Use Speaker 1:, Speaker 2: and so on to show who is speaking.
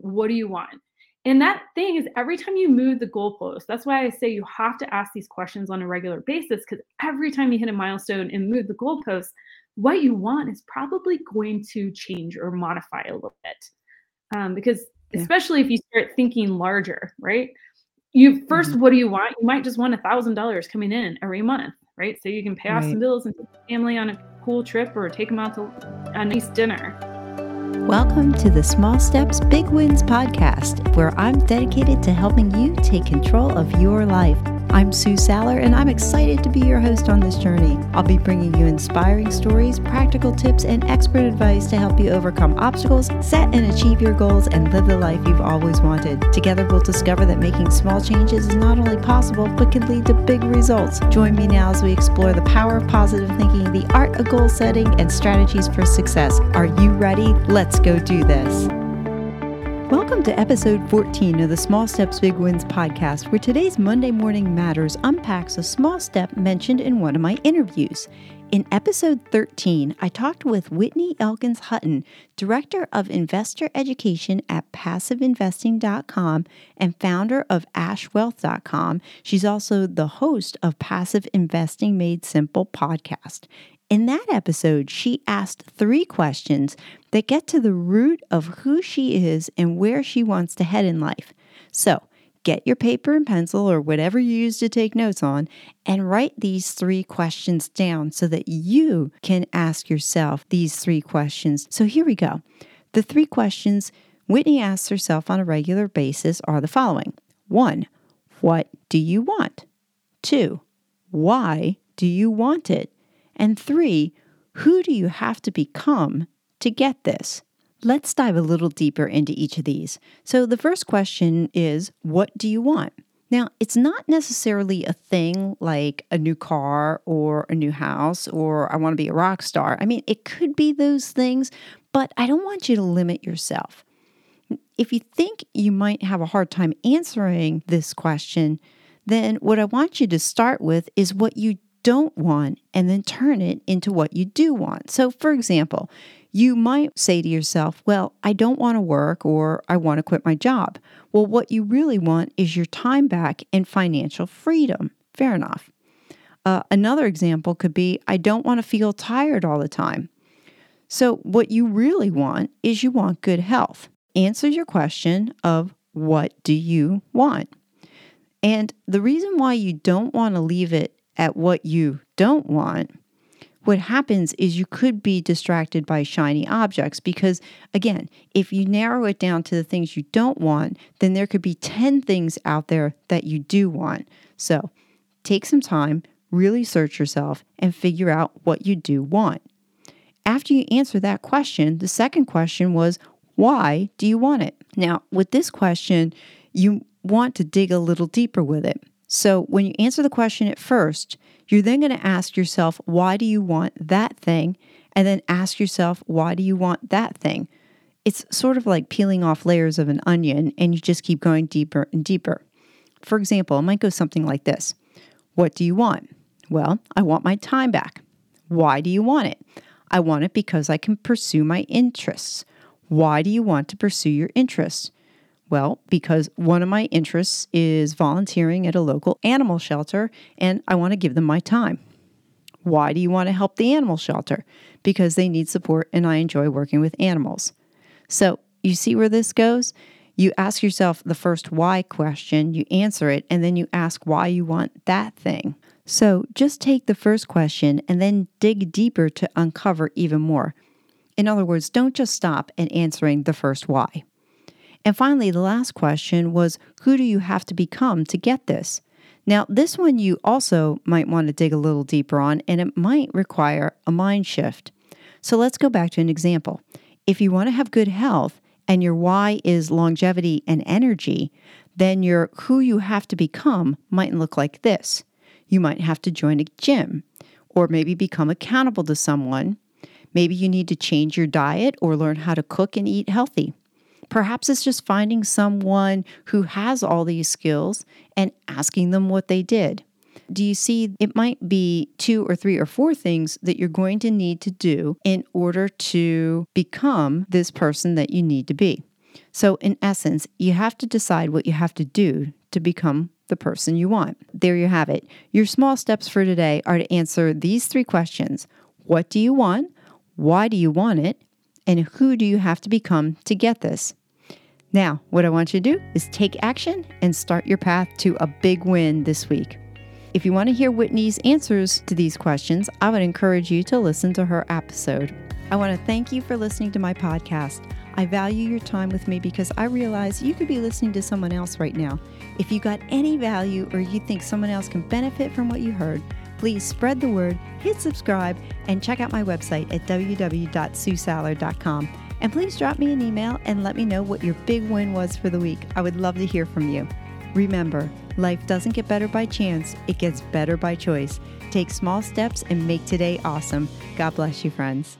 Speaker 1: what do you want? And that thing is every time you move the goalpost, that's why I say you have to ask these questions on a regular basis because every time you hit a milestone and move the goalpost, what you want is probably going to change or modify a little bit. Um, because yeah. especially if you start thinking larger, right? You 1st mm-hmm. what do you want? You might just want a thousand dollars coming in every month, right? So you can pay off some bills and take the family on a cool trip or take them out to a nice dinner.
Speaker 2: Welcome to the Small Steps, Big Wins podcast, where I'm dedicated to helping you take control of your life. I'm Sue Saller, and I'm excited to be your host on this journey. I'll be bringing you inspiring stories, practical tips, and expert advice to help you overcome obstacles, set and achieve your goals, and live the life you've always wanted. Together, we'll discover that making small changes is not only possible, but can lead to big results. Join me now as we explore the power of positive thinking, the art of goal setting, and strategies for success. Are you ready? Let's go do this. Welcome to episode 14 of the Small Steps Big Wins podcast, where today's Monday Morning Matters unpacks a small step mentioned in one of my interviews. In episode 13, I talked with Whitney Elkins Hutton, Director of Investor Education at PassiveInvesting.com and founder of AshWealth.com. She's also the host of Passive Investing Made Simple podcast. In that episode, she asked three questions that get to the root of who she is and where she wants to head in life. So, get your paper and pencil or whatever you use to take notes on and write these three questions down so that you can ask yourself these three questions. So, here we go. The three questions Whitney asks herself on a regular basis are the following one, what do you want? Two, why do you want it? And three, who do you have to become to get this? Let's dive a little deeper into each of these. So, the first question is What do you want? Now, it's not necessarily a thing like a new car or a new house or I want to be a rock star. I mean, it could be those things, but I don't want you to limit yourself. If you think you might have a hard time answering this question, then what I want you to start with is what you don't want and then turn it into what you do want. So, for example, you might say to yourself, Well, I don't want to work or I want to quit my job. Well, what you really want is your time back and financial freedom. Fair enough. Uh, another example could be I don't want to feel tired all the time. So, what you really want is you want good health. Answer your question of what do you want? And the reason why you don't want to leave it at what you don't want, what happens is you could be distracted by shiny objects because, again, if you narrow it down to the things you don't want, then there could be 10 things out there that you do want. So take some time, really search yourself, and figure out what you do want. After you answer that question, the second question was, why do you want it? Now, with this question, you want to dig a little deeper with it. So when you answer the question at first, you're then going to ask yourself, why do you want that thing? And then ask yourself, why do you want that thing? It's sort of like peeling off layers of an onion and you just keep going deeper and deeper. For example, it might go something like this What do you want? Well, I want my time back. Why do you want it? I want it because I can pursue my interests. Why do you want to pursue your interests? Well, because one of my interests is volunteering at a local animal shelter and I want to give them my time. Why do you want to help the animal shelter? Because they need support and I enjoy working with animals. So, you see where this goes? You ask yourself the first why question, you answer it, and then you ask why you want that thing. So, just take the first question and then dig deeper to uncover even more. In other words, don't just stop at answering the first why. And finally, the last question was who do you have to become to get this? Now, this one you also might want to dig a little deeper on, and it might require a mind shift. So let's go back to an example. If you want to have good health and your why is longevity and energy, then your who you have to become might look like this. You might have to join a gym or maybe become accountable to someone. Maybe you need to change your diet or learn how to cook and eat healthy. Perhaps it's just finding someone who has all these skills and asking them what they did. Do you see it might be two or three or four things that you're going to need to do in order to become this person that you need to be? So, in essence, you have to decide what you have to do to become the person you want. There you have it. Your small steps for today are to answer these three questions What do you want? Why do you want it? And who do you have to become to get this? Now, what I want you to do is take action and start your path to a big win this week. If you want to hear Whitney's answers to these questions, I would encourage you to listen to her episode. I want to thank you for listening to my podcast. I value your time with me because I realize you could be listening to someone else right now. If you got any value or you think someone else can benefit from what you heard, please spread the word, hit subscribe, and check out my website at www.suesaller.com. And please drop me an email and let me know what your big win was for the week. I would love to hear from you. Remember, life doesn't get better by chance, it gets better by choice. Take small steps and make today awesome. God bless you, friends.